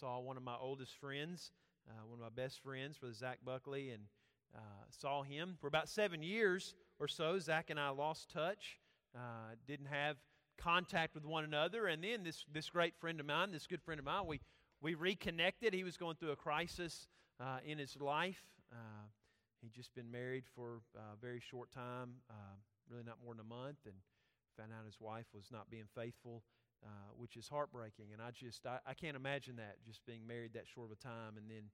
saw one of my oldest friends, uh, one of my best friends, Brother Zach Buckley, and uh, saw him for about seven years or so. Zach and I lost touch, uh, didn't have contact with one another, and then this this great friend of mine, this good friend of mine, we we reconnected. He was going through a crisis uh, in his life. Uh, he'd just been married for a very short time, uh, really not more than a month, and found out his wife was not being faithful uh, which is heartbreaking. And I just, I, I can't imagine that, just being married that short of a time and then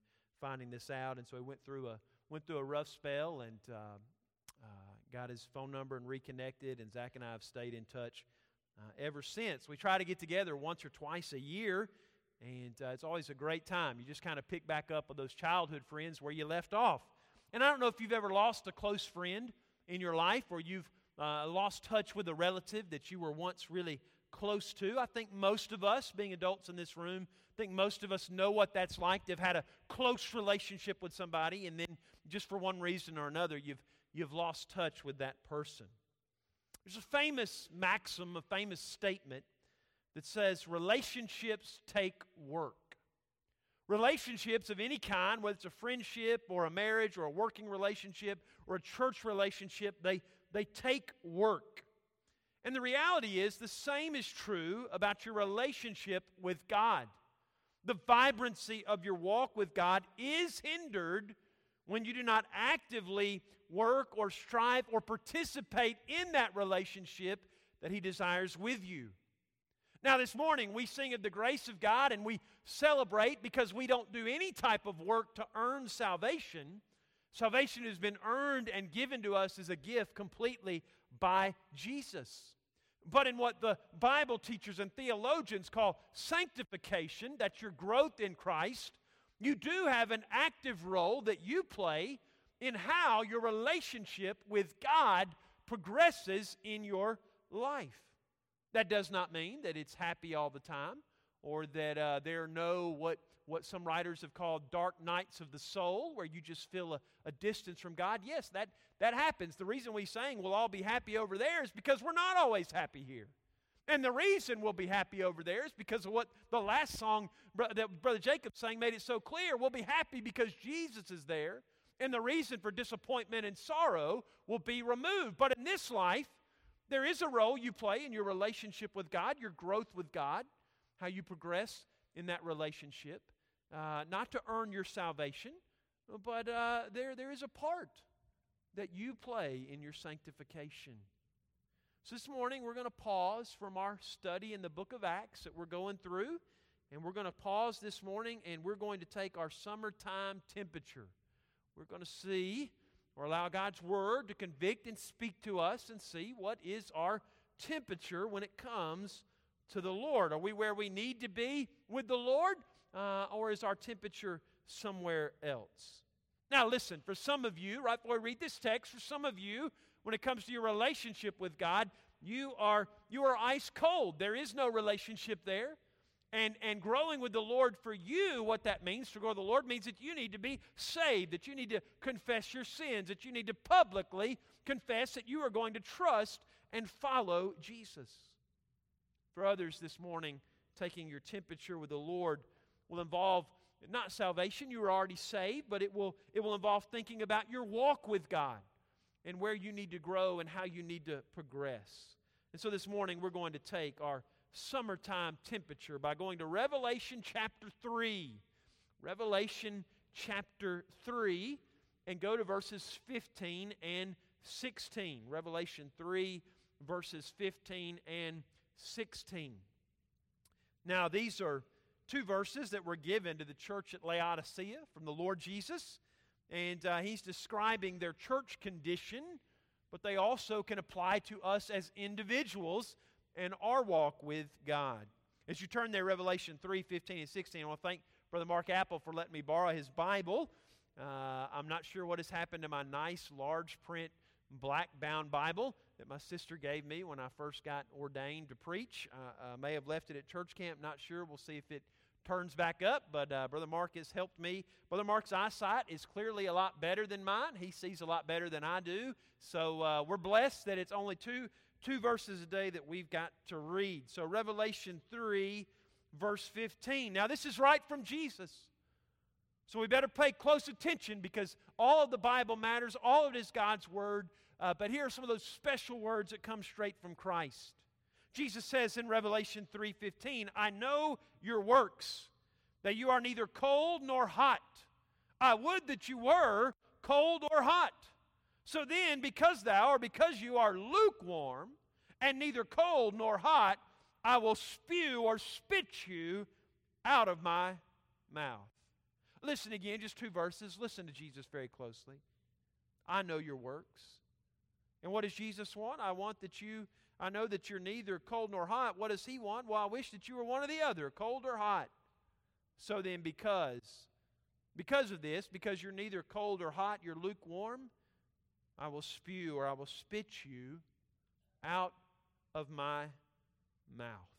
finding this out. And so he went through a, went through a rough spell and uh, uh, got his phone number and reconnected. And Zach and I have stayed in touch uh, ever since. We try to get together once or twice a year. And uh, it's always a great time. You just kind of pick back up with those childhood friends where you left off. And I don't know if you've ever lost a close friend in your life or you've uh, lost touch with a relative that you were once really close to. I think most of us, being adults in this room, I think most of us know what that's like to have had a close relationship with somebody, and then just for one reason or another, you've, you've lost touch with that person. There's a famous maxim, a famous statement that says relationships take work. Relationships of any kind, whether it's a friendship or a marriage or a working relationship or a church relationship, they, they take work. And the reality is, the same is true about your relationship with God. The vibrancy of your walk with God is hindered when you do not actively work or strive or participate in that relationship that He desires with you. Now, this morning we sing of the grace of God and we celebrate because we don't do any type of work to earn salvation. Salvation has been earned and given to us as a gift completely by Jesus but in what the Bible teachers and theologians call sanctification, that's your growth in Christ, you do have an active role that you play in how your relationship with God progresses in your life. That does not mean that it's happy all the time or that uh, there are no what what some writers have called dark nights of the soul, where you just feel a, a, distance from God. Yes, that, that happens. The reason we sang we'll all be happy over there is because we're not always happy here. And the reason we'll be happy over there is because of what the last song that Brother Jacob sang made it so clear. We'll be happy because Jesus is there, and the reason for disappointment and sorrow will be removed. But in this life, there is a role you play in your relationship with God, your growth with God, how you progress in that relationship uh, not to earn your salvation, but uh, there, there is a part that you play in your sanctification. So this morning we're going to pause from our study in the book of Acts that we're going through, and we're going to pause this morning and we're going to take our summertime temperature. We're going to see or allow God's word to convict and speak to us and see what is our temperature when it comes to the Lord. Are we where we need to be with the Lord? Uh, or is our temperature somewhere else? Now, listen, for some of you, right before I read this text, for some of you, when it comes to your relationship with God, you are, you are ice cold. There is no relationship there. And, and growing with the Lord for you, what that means to grow with the Lord means that you need to be saved, that you need to confess your sins, that you need to publicly confess that you are going to trust and follow Jesus. For others this morning, taking your temperature with the Lord will involve not salvation, you are already saved, but it will, it will involve thinking about your walk with God and where you need to grow and how you need to progress. And so this morning we're going to take our summertime temperature by going to Revelation chapter 3. Revelation chapter 3 and go to verses 15 and 16. Revelation 3, verses 15 and 16. Now, these are two verses that were given to the church at Laodicea from the Lord Jesus. And uh, he's describing their church condition, but they also can apply to us as individuals and our walk with God. As you turn there, Revelation 3 15 and 16, I want to thank Brother Mark Apple for letting me borrow his Bible. Uh, I'm not sure what has happened to my nice large print black bound Bible that my sister gave me when I first got ordained to preach. I may have left it at church camp, not sure. We'll see if it turns back up, but uh, Brother Mark has helped me. Brother Mark's eyesight is clearly a lot better than mine. He sees a lot better than I do. So uh, we're blessed that it's only two, two verses a day that we've got to read. So, Revelation 3, verse 15. Now, this is right from Jesus. So we better pay close attention because all of the Bible matters, all of it is God's Word. Uh, but here are some of those special words that come straight from Christ. Jesus says in Revelation 3:15, "I know your works, that you are neither cold nor hot. I would that you were cold or hot. So then, because thou or because you are lukewarm and neither cold nor hot, I will spew or spit you out of my mouth." Listen again, just two verses. Listen to Jesus very closely. I know your works. And what does Jesus want? I want that you, I know that you're neither cold nor hot. What does he want? Well, I wish that you were one or the other, cold or hot. So then, because, because of this, because you're neither cold or hot, you're lukewarm, I will spew or I will spit you out of my mouth.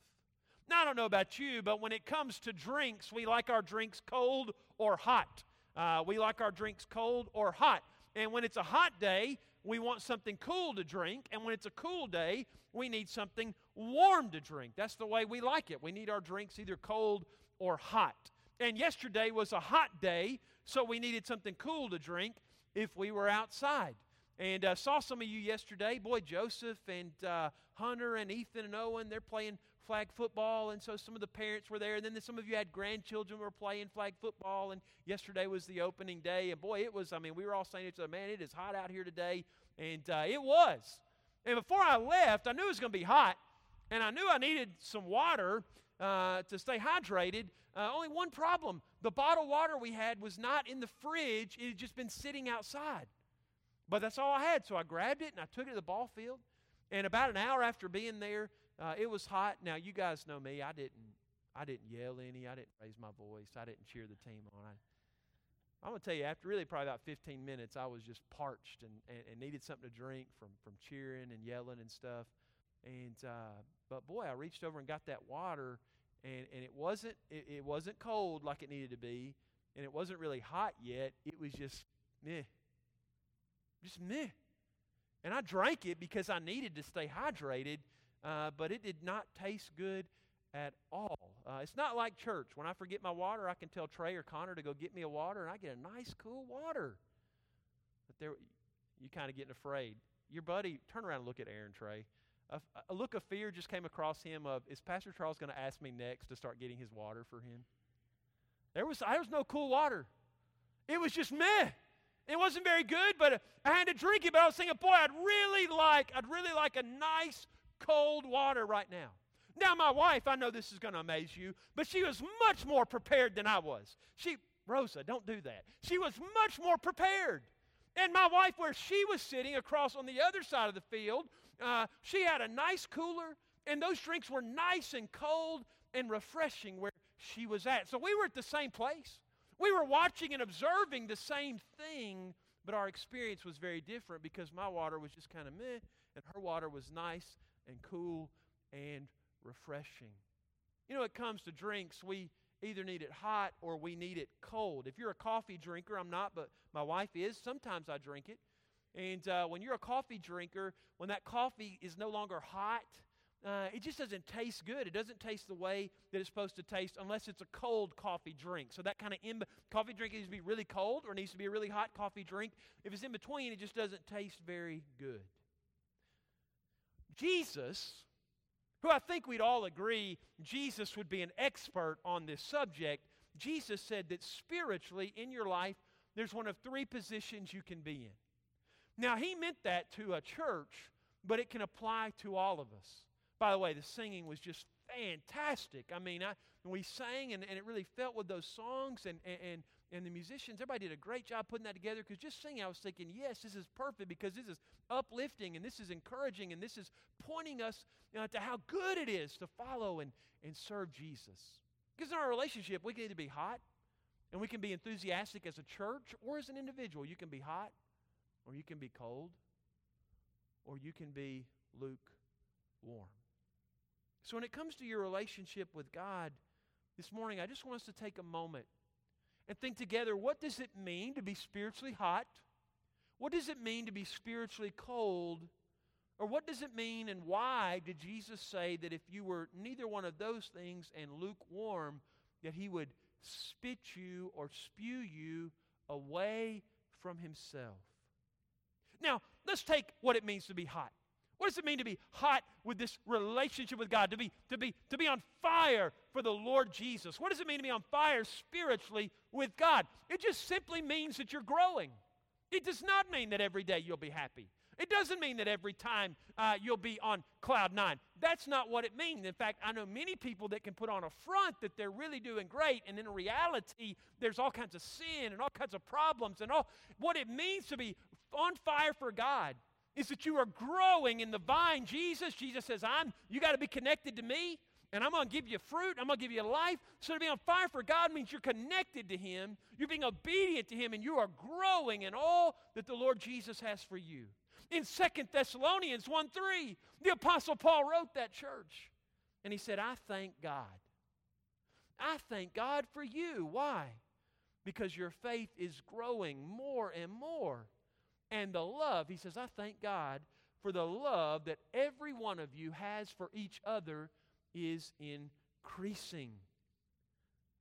Now, I don't know about you, but when it comes to drinks, we like our drinks cold or hot. Uh, we like our drinks cold or hot. And when it's a hot day, we want something cool to drink. And when it's a cool day, we need something warm to drink. That's the way we like it. We need our drinks either cold or hot. And yesterday was a hot day, so we needed something cool to drink if we were outside. And uh, saw some of you yesterday. Boy, Joseph and uh, Hunter and Ethan and Owen, they're playing flag football, and so some of the parents were there. And then some of you had grandchildren were playing flag football. And yesterday was the opening day, and boy, it was. I mean, we were all saying to each other, "Man, it is hot out here today," and uh, it was. And before I left, I knew it was going to be hot, and I knew I needed some water uh, to stay hydrated. Uh, only one problem: the bottled water we had was not in the fridge; it had just been sitting outside. But that's all I had, so I grabbed it and I took it to the ball field. And about an hour after being there, uh, it was hot. Now you guys know me. I didn't. I didn't yell any. I didn't raise my voice. I didn't cheer the team on. I, I'm going to tell you, after really probably about 15 minutes, I was just parched and, and, and, needed something to drink from, from cheering and yelling and stuff. And uh, but boy, I reached over and got that water, and, and it wasn't it, it wasn't cold like it needed to be, and it wasn't really hot yet. It was just meh, just meh. And I drank it because I needed to stay hydrated uh, but it did not taste good at all. Uh, it's not like church. When I forget my water, I can tell Trey or Connor to go get me a water, and I get a nice, cool water. But there, you kind of getting afraid. Your buddy, turn around and look at Aaron Trey. A, a look of fear just came across him. Of is Pastor Charles going to ask me next to start getting his water for him? There was, there was no cool water. It was just meh. It wasn't very good, but I had to drink it. But I was thinking, boy, I'd really like, I'd really like a nice cold water right now. Now, my wife, I know this is going to amaze you, but she was much more prepared than I was. She, Rosa, don't do that. She was much more prepared. And my wife, where she was sitting across on the other side of the field, uh, she had a nice cooler, and those drinks were nice and cold and refreshing where she was at. So we were at the same place. We were watching and observing the same thing, but our experience was very different because my water was just kind of meh, and her water was nice and cool and refreshing. You know, it comes to drinks, we either need it hot or we need it cold. If you're a coffee drinker, I'm not, but my wife is. Sometimes I drink it. And uh, when you're a coffee drinker, when that coffee is no longer hot, uh, it just doesn't taste good. It doesn't taste the way that it's supposed to taste unless it's a cold coffee drink. So that kind of in- coffee drink needs to be really cold or needs to be a really hot coffee drink. If it's in between, it just doesn't taste very good. Jesus, who I think we'd all agree Jesus would be an expert on this subject, Jesus said that spiritually in your life, there's one of three positions you can be in. Now, he meant that to a church, but it can apply to all of us. By the way, the singing was just fantastic. I mean, I, we sang and, and it really felt with those songs, and, and, and the musicians, everybody did a great job putting that together because just singing, I was thinking, yes, this is perfect because this is uplifting and this is encouraging and this is pointing us you know, to how good it is to follow and, and serve Jesus. Because in our relationship, we can either be hot and we can be enthusiastic as a church or as an individual. You can be hot or you can be cold or you can be lukewarm. So when it comes to your relationship with God, this morning, I just want us to take a moment and think together what does it mean to be spiritually hot? What does it mean to be spiritually cold? Or what does it mean and why did Jesus say that if you were neither one of those things and lukewarm, that he would spit you or spew you away from himself? Now, let's take what it means to be hot. What does it mean to be hot with this relationship with God? To be, to be, to be on fire for the Lord Jesus? What does it mean to be on fire spiritually with God? It just simply means that you're growing. It does not mean that every day you'll be happy. It doesn't mean that every time uh, you'll be on cloud nine. That's not what it means. In fact, I know many people that can put on a front that they're really doing great, and in reality, there's all kinds of sin and all kinds of problems and all. What it means to be on fire for God is that you are growing in the vine. Jesus, Jesus says, I'm, you got to be connected to me, and I'm going to give you fruit. I'm going to give you life. So to be on fire for God means you're connected to Him, you're being obedient to Him, and you are growing in all that the Lord Jesus has for you. In Second Thessalonians 1 3, the Apostle Paul wrote that church, and he said, I thank God. I thank God for you. Why? Because your faith is growing more and more and the love. He says, I thank God for the love that every one of you has for each other is increasing.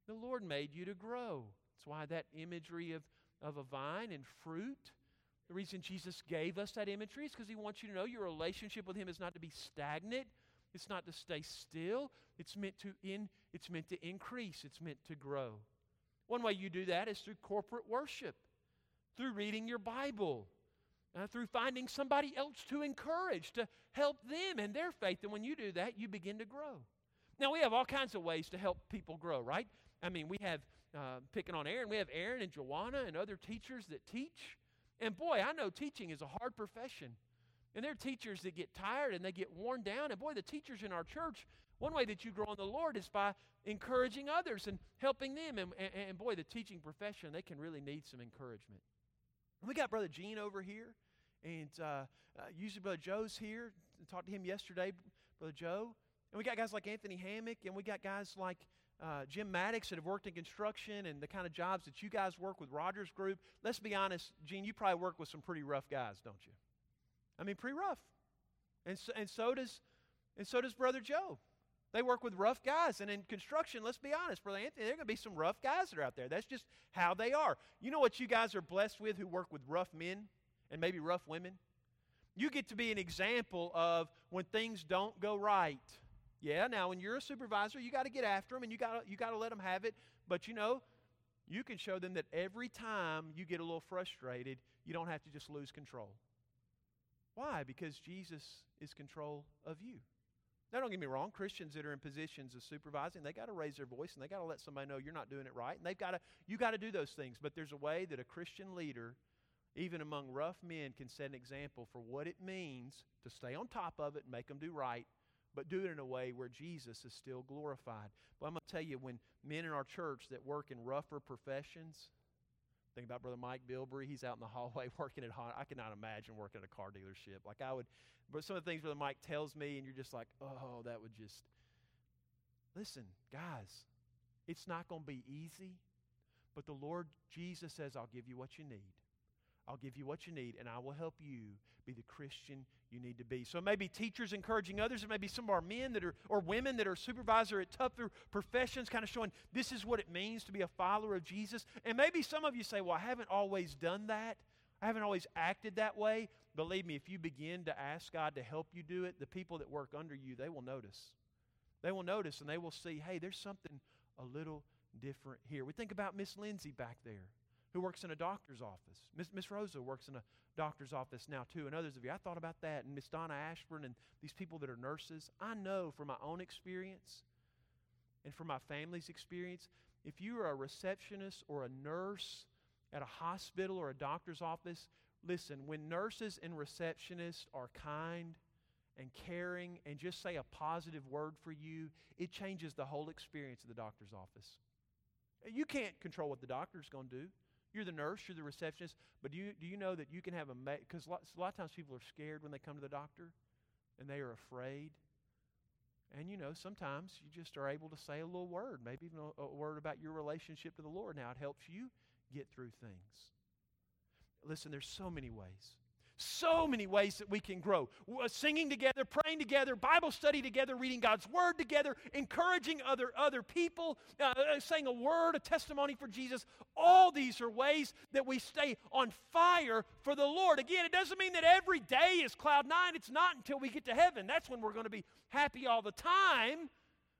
The Lord made you to grow. That's why that imagery of, of a vine and fruit, the reason Jesus gave us that imagery is because He wants you to know your relationship with Him is not to be stagnant. It's not to stay still. It's meant to in, it's meant to increase. It's meant to grow. One way you do that is through corporate worship, through reading your Bible, uh, through finding somebody else to encourage, to help them in their faith. And when you do that, you begin to grow. Now, we have all kinds of ways to help people grow, right? I mean, we have, uh, picking on Aaron, we have Aaron and Joanna and other teachers that teach. And boy, I know teaching is a hard profession. And there are teachers that get tired and they get worn down. And boy, the teachers in our church, one way that you grow in the Lord is by encouraging others and helping them. And, and, and boy, the teaching profession, they can really need some encouragement. We got Brother Gene over here, and uh, uh, usually Brother Joe's here. I talked to him yesterday, Brother Joe. And we got guys like Anthony Hammock, and we got guys like uh, Jim Maddox that have worked in construction and the kind of jobs that you guys work with Rogers Group. Let's be honest, Gene, you probably work with some pretty rough guys, don't you? I mean, pretty rough. And so, and so does and so does Brother Joe. They work with rough guys. And in construction, let's be honest, Brother Anthony, there are going to be some rough guys that are out there. That's just how they are. You know what you guys are blessed with who work with rough men and maybe rough women? You get to be an example of when things don't go right. Yeah, now when you're a supervisor, you got to get after them and you got you got to let them have it. But you know, you can show them that every time you get a little frustrated, you don't have to just lose control. Why? Because Jesus is control of you. Now, don't get me wrong. Christians that are in positions of supervising, they got to raise their voice and they got to let somebody know you're not doing it right. And they've got to, you got to do those things. But there's a way that a Christian leader, even among rough men, can set an example for what it means to stay on top of it and make them do right, but do it in a way where Jesus is still glorified. But I'm going to tell you, when men in our church that work in rougher professions, Think about Brother Mike Bilbrey. He's out in the hallway working at Honda. I cannot imagine working at a car dealership. Like I would, but some of the things Brother Mike tells me, and you're just like, oh, that would just. Listen, guys, it's not going to be easy, but the Lord Jesus says, I'll give you what you need. I'll give you what you need, and I will help you be the Christian you need to be. So maybe teachers encouraging others, or maybe some of our men that are or women that are supervisor at tougher professions, kind of showing this is what it means to be a follower of Jesus. And maybe some of you say, Well, I haven't always done that. I haven't always acted that way. Believe me, if you begin to ask God to help you do it, the people that work under you, they will notice. They will notice and they will see, hey, there's something a little different here. We think about Miss Lindsay back there who works in a doctor's office. Miss, Rosa works in a doctor's office now, too, and others of you. I thought about that, and Miss Donna Ashburn and these people that are nurses. I know from my own experience and from my family's experience, if you are a receptionist or a nurse at a hospital or a doctor's office, listen, when nurses and receptionists are kind and caring and just say a positive word for you, it changes the whole experience of the doctor's office. You can't control what the doctor's going to do. You're the nurse, you're the receptionist, but do you, do you know that you can have a, because a, lot of times people are scared when they come to the doctor and they are afraid. And you know, sometimes you just are able to say a little word, maybe even a, a word about your relationship to the Lord. Now, it helps you get through things. Listen, there's so many ways. So many ways that we can grow. Uh, singing together, praying together, Bible study together, reading God's Word together, encouraging other, other people, uh, uh, saying a word, a testimony for Jesus. All these are ways that we stay on fire for the Lord. Again, it doesn't mean that every day is cloud nine. It's not until we get to heaven. That's when we're going to be happy all the time.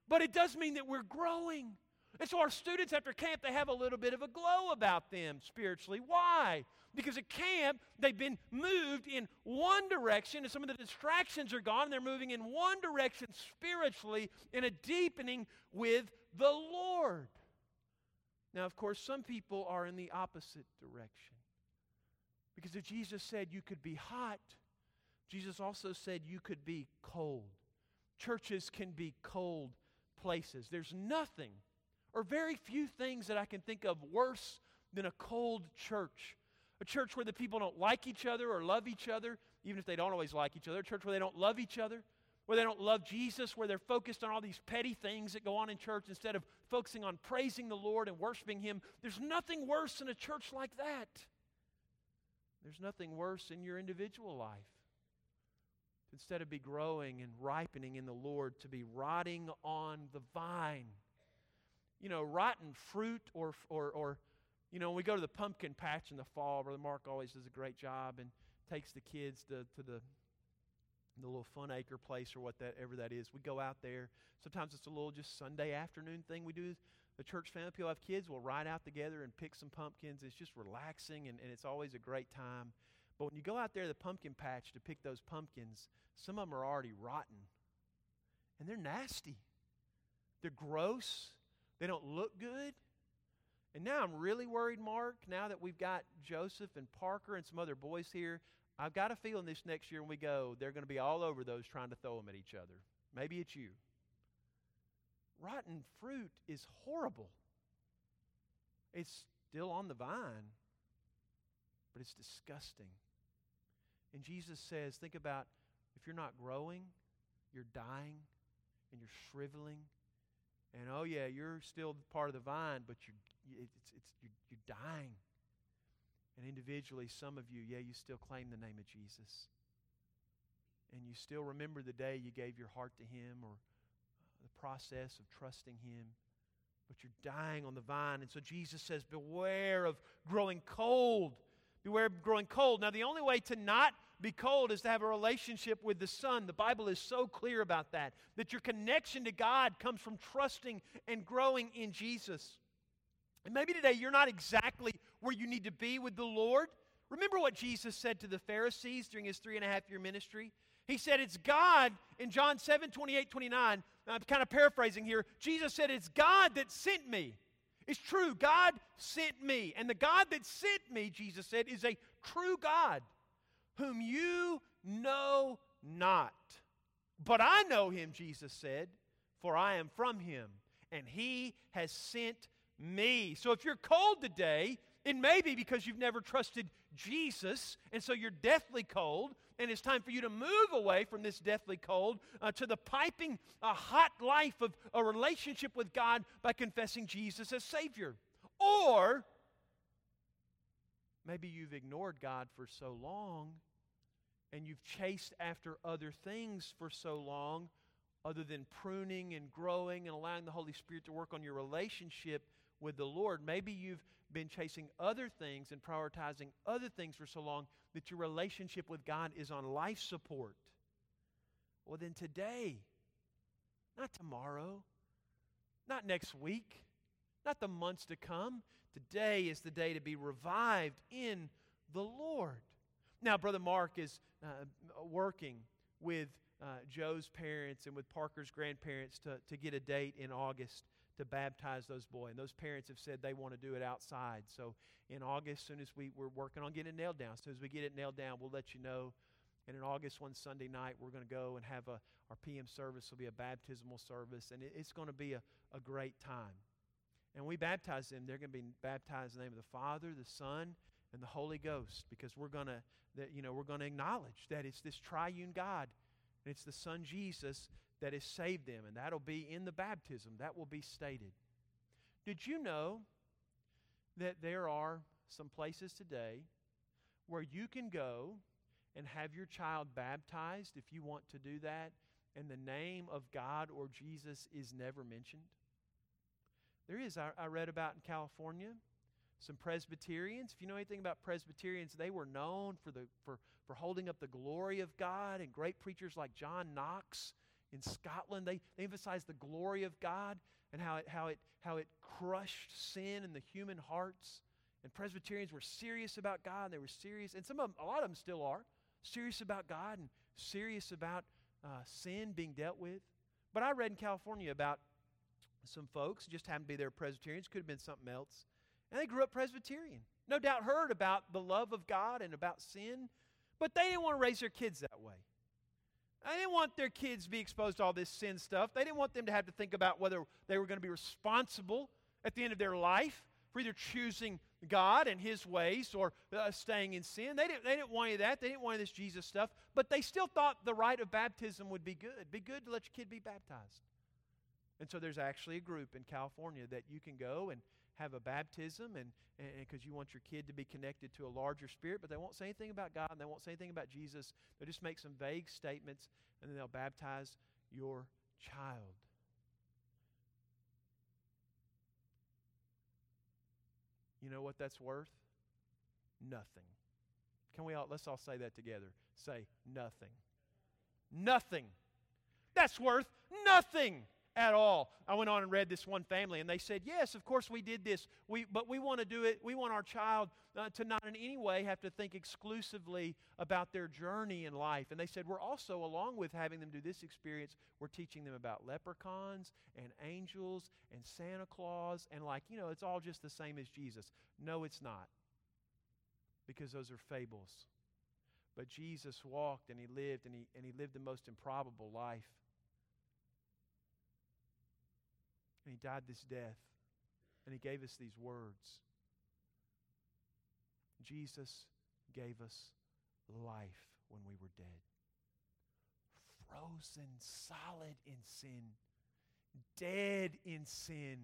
But it does mean that we're growing. And so our students after camp, they have a little bit of a glow about them spiritually. Why? Because at camp, they've been moved in one direction, and some of the distractions are gone, and they're moving in one direction spiritually in a deepening with the Lord. Now, of course, some people are in the opposite direction. Because if Jesus said you could be hot, Jesus also said you could be cold. Churches can be cold places. There's nothing or very few things that I can think of worse than a cold church. A church where the people don't like each other or love each other, even if they don't always like each other. A church where they don't love each other, where they don't love Jesus, where they're focused on all these petty things that go on in church instead of focusing on praising the Lord and worshiping Him. There's nothing worse than a church like that. There's nothing worse in your individual life. Instead of be growing and ripening in the Lord, to be rotting on the vine you know, rotten fruit or, or, or you know, when we go to the pumpkin patch in the fall, Brother Mark always does a great job and takes the kids to, to the, the little fun acre place or whatever that is. We go out there. Sometimes it's a little just Sunday afternoon thing we do. The church family, people have kids, we'll ride out together and pick some pumpkins. It's just relaxing and, and it's always a great time. But when you go out there to the pumpkin patch to pick those pumpkins, some of them are already rotten. And they're nasty. They're gross. They don't look good. And now I'm really worried, Mark, now that we've got Joseph and Parker and some other boys here. I've got a feeling this next year when we go, they're going to be all over those trying to throw them at each other. Maybe it's you. Rotten fruit is horrible. It's still on the vine, but it's disgusting. And Jesus says, think about if you're not growing, you're dying, and you're shriveling, and oh yeah, you're still part of the vine, but you're it's, it's you're, you're dying. And individually, some of you, yeah, you still claim the name of Jesus. And you still remember the day you gave your heart to Him or uh, the process of trusting Him. But you're dying on the vine. And so Jesus says, Beware of growing cold. Beware of growing cold. Now, the only way to not be cold is to have a relationship with the Son. The Bible is so clear about that, that your connection to God comes from trusting and growing in Jesus. And maybe today you're not exactly where you need to be with the Lord. Remember what Jesus said to the Pharisees during his three and a half year ministry? He said, It's God, in John 7 28, 29, I'm kind of paraphrasing here. Jesus said, It's God that sent me. It's true, God sent me. And the God that sent me, Jesus said, is a true God whom you know not. But I know him, Jesus said, for I am from him, and he has sent me. So if you're cold today, it may be because you've never trusted Jesus, and so you're deathly cold, and it's time for you to move away from this deathly cold uh, to the piping, uh, hot life of a relationship with God by confessing Jesus as Savior. Or maybe you've ignored God for so long and you've chased after other things for so long, other than pruning and growing and allowing the Holy Spirit to work on your relationship with the Lord, maybe you've been chasing other things and prioritizing other things for so long that your relationship with God is on life support. Well, then today, not tomorrow, not next week, not the months to come, today is the day to be revived in the Lord. Now, Brother Mark is uh, working with uh, Joe's parents and with Parker's grandparents to, to get a date in August to baptize those boys. And those parents have said they want to do it outside. So in August, as soon as we, we're working on getting it nailed down, as soon as we get it nailed down, we'll let you know. And in August, one Sunday night, we're going to go and have a, our PM service will be a baptismal service, and it, it's going to be a, a great time. And we baptize them. They're going to be baptized in the name of the Father, the Son, and the Holy Ghost because we're going to that you know we're going to acknowledge that it's this triune God and it's the Son Jesus that has saved them and that'll be in the baptism that will be stated. Did you know that there are some places today where you can go and have your child baptized if you want to do that, and the name of God or Jesus is never mentioned? There is. I, I read about in California some Presbyterians. If you know anything about Presbyterians, they were known for, the, for, for holding up the glory of God, and great preachers like John Knox in Scotland, they, they emphasized the glory of God and how it, how, it, how it crushed sin in the human hearts. And Presbyterians were serious about God, and they were serious, and some of them, a lot of them still are, serious about God and serious about uh, sin being dealt with. But I read in California about some folks, just happened to be there Presbyterians, could have been something else, and they grew up Presbyterian. No doubt heard about the love of God and about sin, but they didn't want to raise their kids. They didn't want their kids to be exposed to all this sin stuff. They didn't want them to have to think about whether they were going to be responsible at the end of their life for either choosing God and His ways or uh, staying in sin. They didn't, they didn't want any of that. They didn't want any of this Jesus stuff. But they still thought the rite of baptism would be good. Be good to let your kid be baptized. And so there's actually a group in California that you can go and have a baptism and because you want your kid to be connected to a larger spirit, but they won't say anything about God and they won't say anything about Jesus. They'll just make some vague statements and then they'll baptize your child. You know what that's worth? Nothing. Can we all, let's all say that together. Say, nothing. Nothing. That's worth nothing at all. I went on and read this one family, and they said, Yes, of course we did this, we, but we want to do it. We want our child uh, to not in any way have to think exclusively about their journey in life. And they said, We're also, along with having them do this experience, we're teaching them about leprechauns and angels and Santa Claus, and like, you know, it's all just the same as Jesus. No, it's not, because those are fables. But Jesus walked and he lived, and he, and he lived the most improbable life. And he died this death. And he gave us these words Jesus gave us life when we were dead. Frozen solid in sin, dead in sin.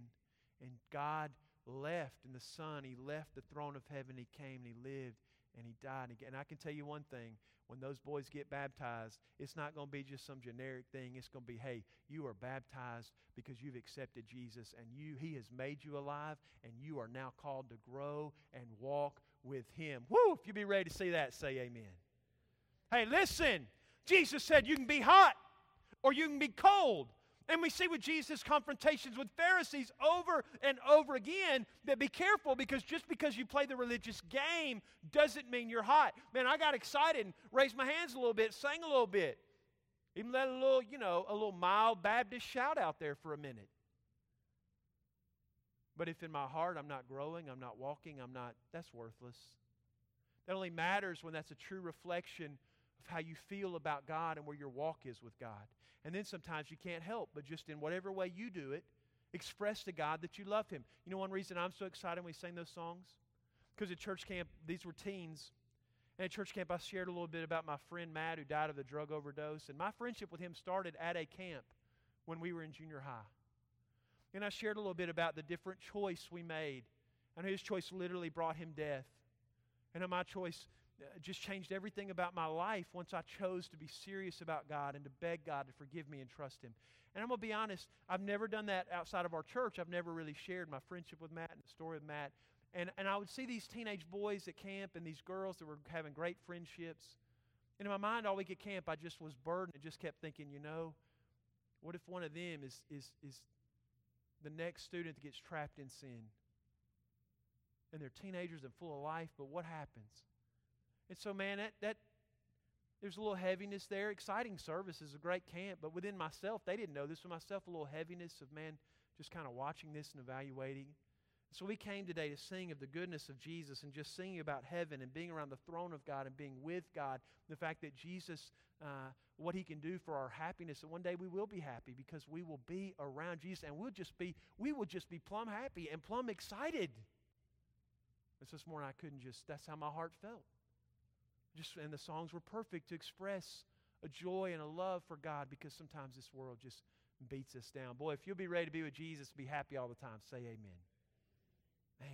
And God left in the Son. He left the throne of heaven. He came and He lived and He died. again. And I can tell you one thing when those boys get baptized, it's not going to be just some generic thing. It's going to be, hey, you are baptized because you've accepted Jesus and you he has made you alive and you are now called to grow and walk with him. Woo! If you be ready to see that, say amen. Hey, listen. Jesus said you can be hot or you can be cold. And we see with Jesus' confrontations with Pharisees over and over again that be careful because just because you play the religious game doesn't mean you're hot. Man, I got excited and raised my hands a little bit, sang a little bit. Even let a little, you know, a little mild Baptist shout out there for a minute. But if in my heart I'm not growing, I'm not walking, I'm not, that's worthless. That only matters when that's a true reflection of how you feel about God and where your walk is with God. And then sometimes you can't help but just in whatever way you do it, express to God that you love Him. You know, one reason I'm so excited when we sing those songs? Because at church camp, these were teens. And at church camp, I shared a little bit about my friend Matt who died of a drug overdose. And my friendship with him started at a camp when we were in junior high. And I shared a little bit about the different choice we made. And his choice literally brought him death. And my choice Uh, just changed everything about my life once I chose to be serious about God and to beg God to forgive me and trust Him. And I'm going to be honest, I've never done that outside of our church. I've never really shared my friendship with Matt and the story of Matt. And, and I would see these teenage boys at camp and these girls that were having great friendships. And in my mind, all week at camp, I just was burdened and just kept thinking, you know, what if one of them is, is, is the next student that gets trapped in sin? And they're teenagers and full of life, but what happens? And so, man, that, that there's a little heaviness there. Exciting service is a great camp, but within myself, they didn't know this. For myself, a little heaviness of, man, just kind of watching this and evaluating. So we came today to sing of the goodness of Jesus and just singing about heaven and being around the throne of God and being with God. The fact that Jesus, uh, what He can do for our happiness, and one day we will be happy because we will be around Jesus and we'll just be, we will just be plumb happy and plumb excited. This morning I couldn't just, that's how my heart felt. Just, and the songs were perfect to express a joy and a love for God because sometimes this world just beats us down. Boy, if you'll be ready to be with Jesus, be happy all the time. Say amen. Man,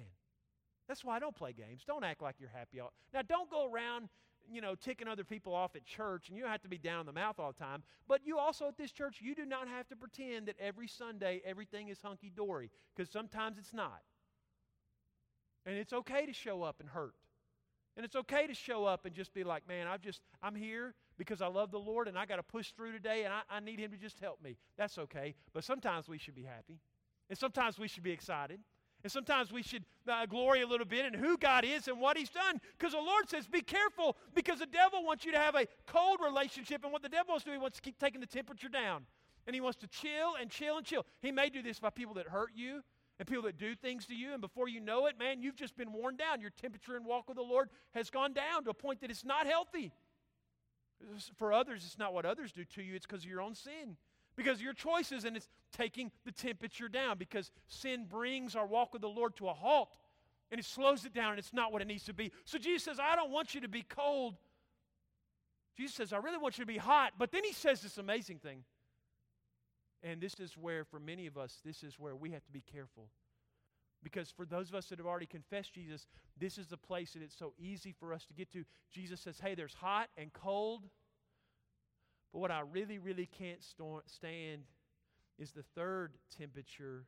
that's why I don't play games. Don't act like you're happy all. Now, don't go around, you know, ticking other people off at church, and you don't have to be down in the mouth all the time. But you also at this church, you do not have to pretend that every Sunday everything is hunky dory, because sometimes it's not. And it's okay to show up and hurt. And it's okay to show up and just be like, man, I've just, I'm here because I love the Lord and I got to push through today and I, I need Him to just help me. That's okay. But sometimes we should be happy. And sometimes we should be excited. And sometimes we should uh, glory a little bit in who God is and what He's done. Because the Lord says, be careful, because the devil wants you to have a cold relationship. And what the devil wants to do, he wants to keep taking the temperature down. And he wants to chill and chill and chill. He may do this by people that hurt you and people that do things to you. And before you know it, man, you've just been worn down. Your temperature and walk with the Lord has gone down to a point that it's not healthy. For others, it's not what others do to you, it's because of your own sin because of your choices, and it's taking the temperature down because sin brings our walk with the Lord to a halt and it slows it down and it's not what it needs to be. So Jesus says, I don't want you to be cold. Jesus says, I really want you to be hot. But then he says this amazing thing. And this is where, for many of us, this is where we have to be careful. Because for those of us that have already confessed Jesus, this is the place that it's so easy for us to get to. Jesus says, Hey, there's hot and cold, but what I really, really can't stand is the third temperature,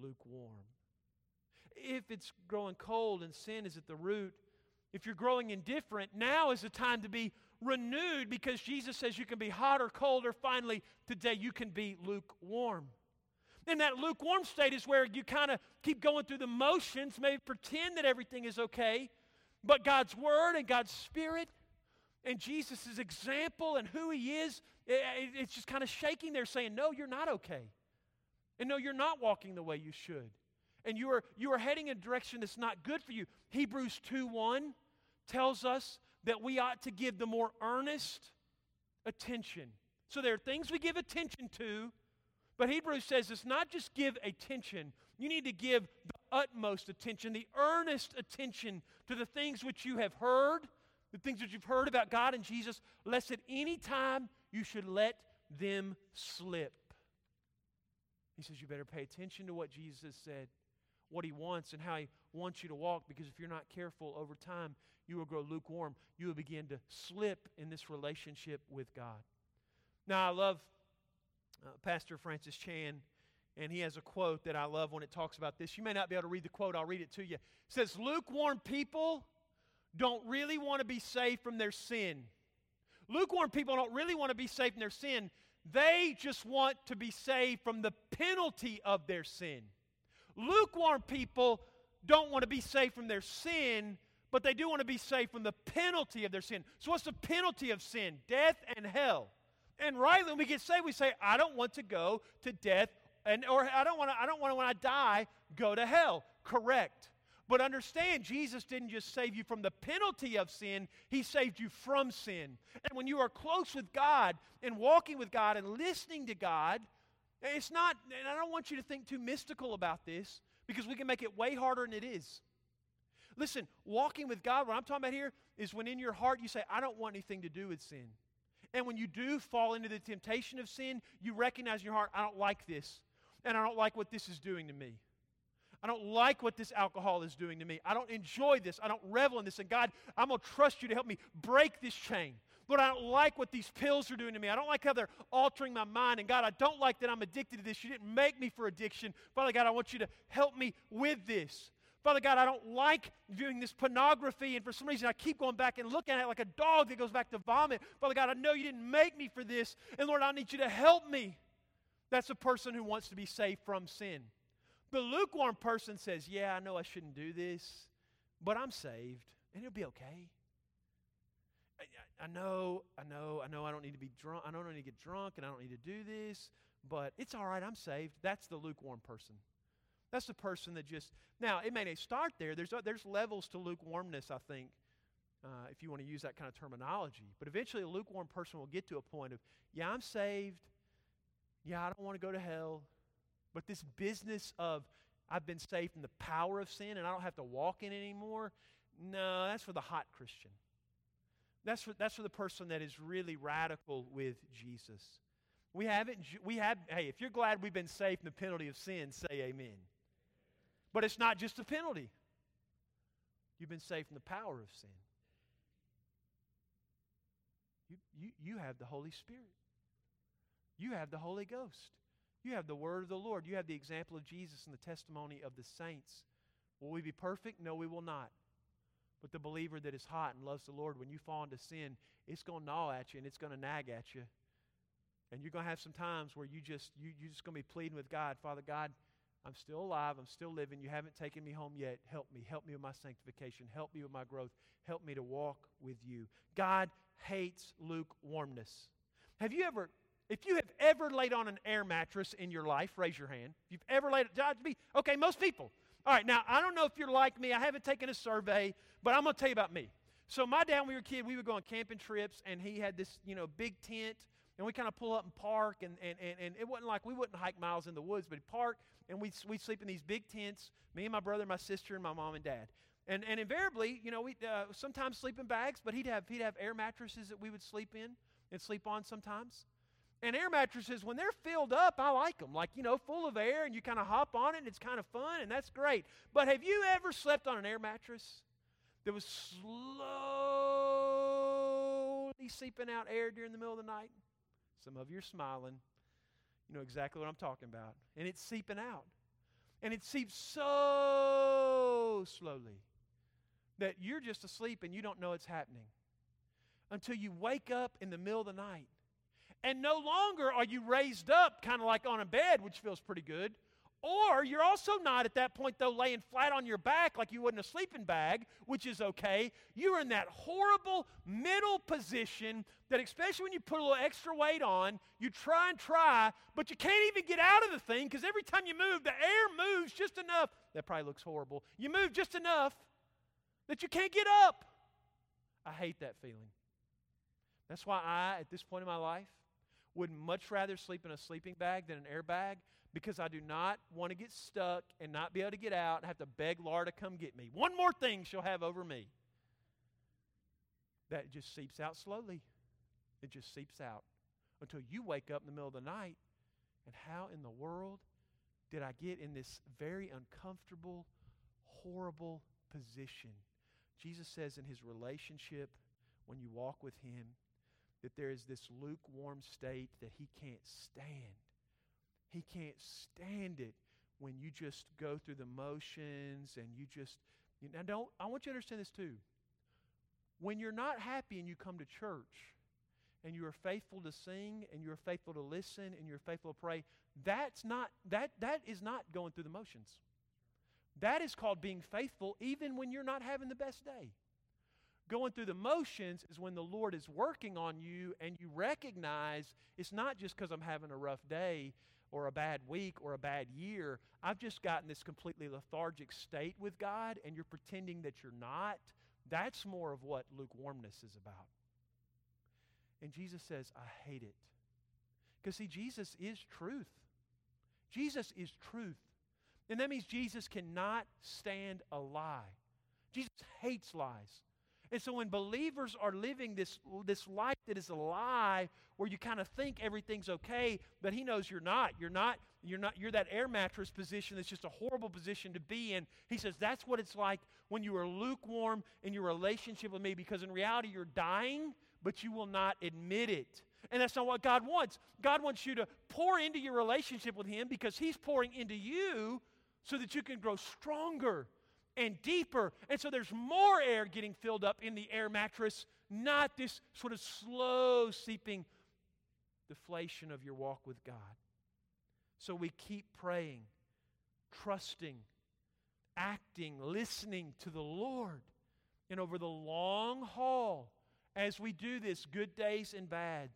lukewarm. If it's growing cold and sin is at the root, if you're growing indifferent, now is the time to be renewed because Jesus says you can be hot or cold, or finally, today you can be lukewarm. And that lukewarm state is where you kind of keep going through the motions, maybe pretend that everything is okay, but God's Word and God's Spirit and Jesus' example and who he is, it's just kind of shaking there saying, No, you're not okay. And no, you're not walking the way you should. And you are, you are heading in a direction that's not good for you. Hebrews 2 1 tells us that we ought to give the more earnest attention. So there are things we give attention to, but Hebrews says it's not just give attention, you need to give the utmost attention, the earnest attention to the things which you have heard the things that you've heard about God and Jesus, lest at any time you should let them slip. He says you better pay attention to what Jesus said, what he wants, and how he wants you to walk, because if you're not careful over time, you will grow lukewarm. You will begin to slip in this relationship with God. Now, I love uh, Pastor Francis Chan, and he has a quote that I love when it talks about this. You may not be able to read the quote, I'll read it to you. It says, Lukewarm people don't really want to be saved from their sin. Lukewarm people don't really want to be saved from their sin. They just want to be saved from the penalty of their sin. Lukewarm people don't want to be saved from their sin, but they do want to be saved from the penalty of their sin. So, what's the penalty of sin? Death and hell. And right when we get saved, we say, I don't want to go to death, and, or I don't want to, I don't want to, when I die, go to hell. Correct. But understand, Jesus didn't just save you from the penalty of sin, He saved you from sin. And when you are close with God and walking with God and listening to God, it's not, and I don't want you to think too mystical about this because we can make it way harder than it is. Listen, walking with God, what I'm talking about here is when in your heart you say, I don't want anything to do with sin. And when you do fall into the temptation of sin, you recognize in your heart, I don't like this, and I don't like what this is doing to me. I don't like what this alcohol is doing to me. I don't enjoy this. I don't revel in this. And God, I'm going to trust you to help me break this chain. Lord, I don't like what these pills are doing to me. I don't like how they're altering my mind. And God, I don't like that I'm addicted to this. You didn't make me for addiction. Father God, I want you to help me with this. Father God, I don't like viewing this pornography, and for some reason I keep going back and looking at it like a dog that goes back to vomit. Father God, I know you didn't make me for this, and Lord, I need you to help me. That's a person who wants to be saved from sin. The lukewarm person says, Yeah, I know I shouldn't do this, but I'm saved and it'll be okay. I, know, I know, I know I don't need to be drunk. I don't need to get drunk and I don't need to do this, but it's all right. I'm saved. That's the lukewarm person. That's the person that just, now, it may not start there. There's, there's levels to lukewarmness, I think, uh, if you want to use that kind of terminology. But eventually, a lukewarm person will get to a point of, yeah, I'm saved. Yeah, I don't want to go to hell. But this business of I've been saved from the power of sin and I don't have to walk in it anymore, no, that's for the hot Christian. That's for, that's for the person that is really radical with Jesus. We haven't, we have, hey, if you're glad we've been saved from the penalty of sin, say amen. But it's not just the penalty. You've been saved from the power of sin. You, you, you have the Holy Spirit. You have the Holy Ghost. You have the word of the Lord. You have the example of Jesus and the testimony of the saints. Will we be perfect? No, we will not. But the believer that is hot and loves the Lord, when you fall into sin, it's going to gnaw at you and it's going to nag at you. And you're going to have some times where you just you, you're just going to be pleading with God, Father God, I'm still alive. I'm still living. You haven't taken me home yet. Help me. Help me with my sanctification. Help me with my growth. Help me to walk with you. God hates lukewarmness. Have you ever, if you have ever laid on an air mattress in your life, raise your hand. If you've ever laid it. Okay, most people. All right, now I don't know if you're like me. I haven't taken a survey, but I'm going to tell you about me. So my dad, when we were a kid, we would go on camping trips, and he had this, you know, big tent, and we kind of pull up and park, and, and, and, and it wasn't like we wouldn't hike miles in the woods, but park, and we'd, we'd sleep in these big tents, me and my brother, my sister, and my mom and dad. And, and invariably, you know, we uh, sometimes sleep in bags, but he'd have, he'd have air mattresses that we would sleep in and sleep on sometimes. And air mattresses, when they're filled up, I like them. Like, you know, full of air, and you kind of hop on it, and it's kind of fun, and that's great. But have you ever slept on an air mattress that was slowly seeping out air during the middle of the night? Some of you are smiling. You know exactly what I'm talking about. And it's seeping out. And it seeps so slowly that you're just asleep and you don't know it's happening until you wake up in the middle of the night. And no longer are you raised up kind of like on a bed, which feels pretty good. Or you're also not at that point, though, laying flat on your back like you would in a sleeping bag, which is okay. You're in that horrible middle position that, especially when you put a little extra weight on, you try and try, but you can't even get out of the thing because every time you move, the air moves just enough. That probably looks horrible. You move just enough that you can't get up. I hate that feeling. That's why I, at this point in my life, would much rather sleep in a sleeping bag than an airbag because I do not want to get stuck and not be able to get out and have to beg Laura to come get me. One more thing she'll have over me. That just seeps out slowly. It just seeps out until you wake up in the middle of the night and how in the world did I get in this very uncomfortable, horrible position? Jesus says in his relationship, when you walk with him, that there is this lukewarm state that he can't stand. He can't stand it when you just go through the motions and you just you now don't I want you to understand this too. When you're not happy and you come to church and you are faithful to sing and you're faithful to listen and you're faithful to pray, that's not that that is not going through the motions. That is called being faithful even when you're not having the best day. Going through the motions is when the Lord is working on you and you recognize it's not just because I'm having a rough day or a bad week or a bad year. I've just gotten this completely lethargic state with God and you're pretending that you're not. That's more of what lukewarmness is about. And Jesus says, I hate it. Because, see, Jesus is truth. Jesus is truth. And that means Jesus cannot stand a lie. Jesus hates lies. And so when believers are living this, this life that is a lie, where you kind of think everything's okay, but he knows you're not. You're not, you're not, you're that air mattress position that's just a horrible position to be in. He says that's what it's like when you are lukewarm in your relationship with me, because in reality you're dying, but you will not admit it. And that's not what God wants. God wants you to pour into your relationship with Him because He's pouring into you so that you can grow stronger and deeper. And so there's more air getting filled up in the air mattress, not this sort of slow seeping deflation of your walk with God. So we keep praying, trusting, acting, listening to the Lord. And over the long haul, as we do this, good days and bad,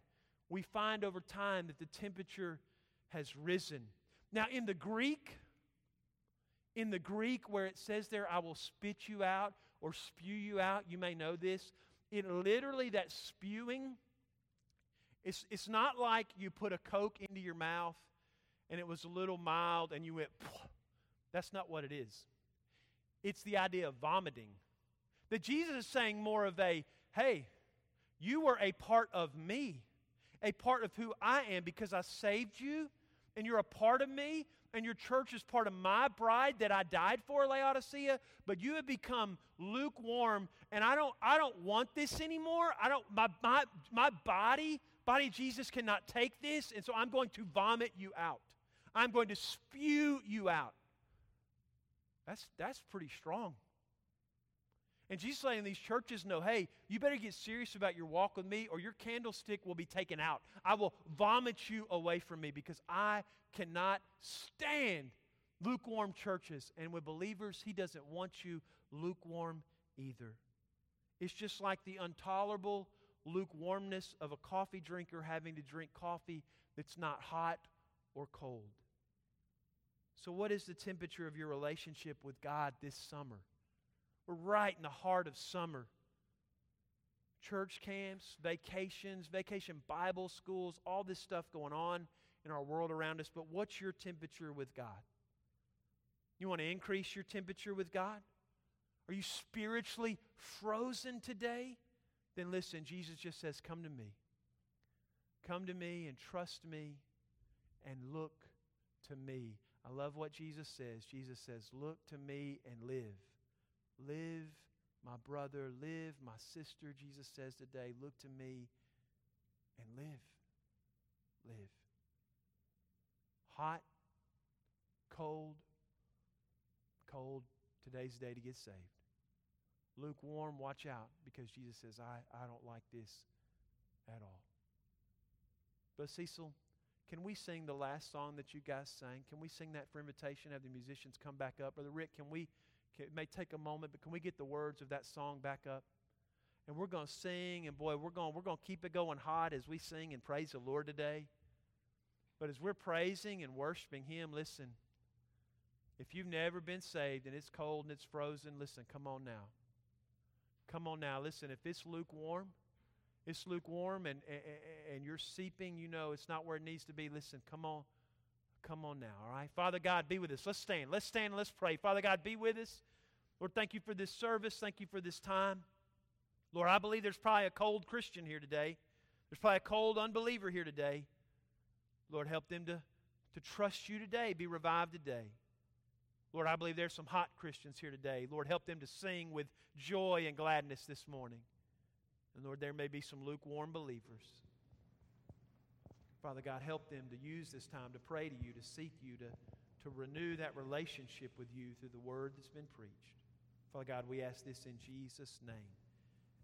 we find over time that the temperature has risen. Now, in the Greek, in the Greek, where it says there, I will spit you out or spew you out, you may know this. It literally, that spewing, it's, it's not like you put a Coke into your mouth and it was a little mild and you went, that's not what it is. It's the idea of vomiting. That Jesus is saying more of a, hey, you were a part of me, a part of who I am because I saved you and you're a part of me, and your church is part of my bride that I died for, Laodicea, but you have become lukewarm, and I don't, I don't want this anymore. I don't, my, my, my body, body Jesus cannot take this, and so I'm going to vomit you out. I'm going to spew you out. That's, that's pretty strong. And Jesus letting these churches know, hey, you better get serious about your walk with me, or your candlestick will be taken out. I will vomit you away from me because I cannot stand lukewarm churches. And with believers, He doesn't want you lukewarm either. It's just like the intolerable lukewarmness of a coffee drinker having to drink coffee that's not hot or cold. So, what is the temperature of your relationship with God this summer? We're right in the heart of summer. Church camps, vacations, vacation Bible schools, all this stuff going on in our world around us. But what's your temperature with God? You want to increase your temperature with God? Are you spiritually frozen today? Then listen, Jesus just says, Come to me. Come to me and trust me and look to me. I love what Jesus says. Jesus says, Look to me and live. Live, my brother, live, my sister, Jesus says today. Look to me and live. Live. Hot, cold, cold, today's the day to get saved. Lukewarm, watch out because Jesus says, I, I don't like this at all. But Cecil, can we sing the last song that you guys sang? Can we sing that for invitation? Have the musicians come back up? Brother Rick, can we it may take a moment, but can we get the words of that song back up? And we're going to sing, and boy, we're going we're going to keep it going hot as we sing and praise the Lord today. But as we're praising and worshiping Him, listen. If you've never been saved and it's cold and it's frozen, listen, come on now. Come on now. Listen, if it's lukewarm, it's lukewarm and, and, and you're seeping, you know it's not where it needs to be. Listen, come on. Come on now, all right? Father God, be with us. Let's stand. Let's stand and let's pray. Father God, be with us. Lord, thank you for this service. Thank you for this time. Lord, I believe there's probably a cold Christian here today. There's probably a cold unbeliever here today. Lord, help them to, to trust you today, be revived today. Lord, I believe there's some hot Christians here today. Lord, help them to sing with joy and gladness this morning. And Lord, there may be some lukewarm believers. Father God, help them to use this time to pray to you, to seek you, to, to renew that relationship with you through the word that's been preached. Father God, we ask this in Jesus' name.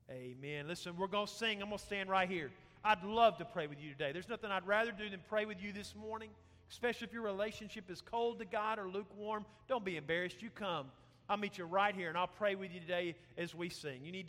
Amen. Listen, we're going to sing. I'm going to stand right here. I'd love to pray with you today. There's nothing I'd rather do than pray with you this morning, especially if your relationship is cold to God or lukewarm. Don't be embarrassed. You come. I'll meet you right here and I'll pray with you today as we sing. You need to